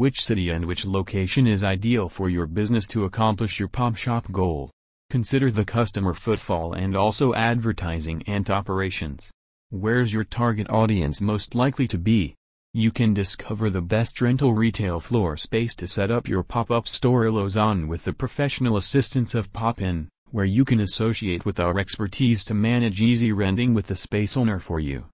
Which city and which location is ideal for your business to accomplish your pop shop goal? Consider the customer footfall and also advertising and operations. Where's your target audience most likely to be? You can discover the best rental retail floor space to set up your pop-up store Lausanne with the professional assistance of Pop-In, where you can associate with our expertise to manage easy renting with the space owner for you.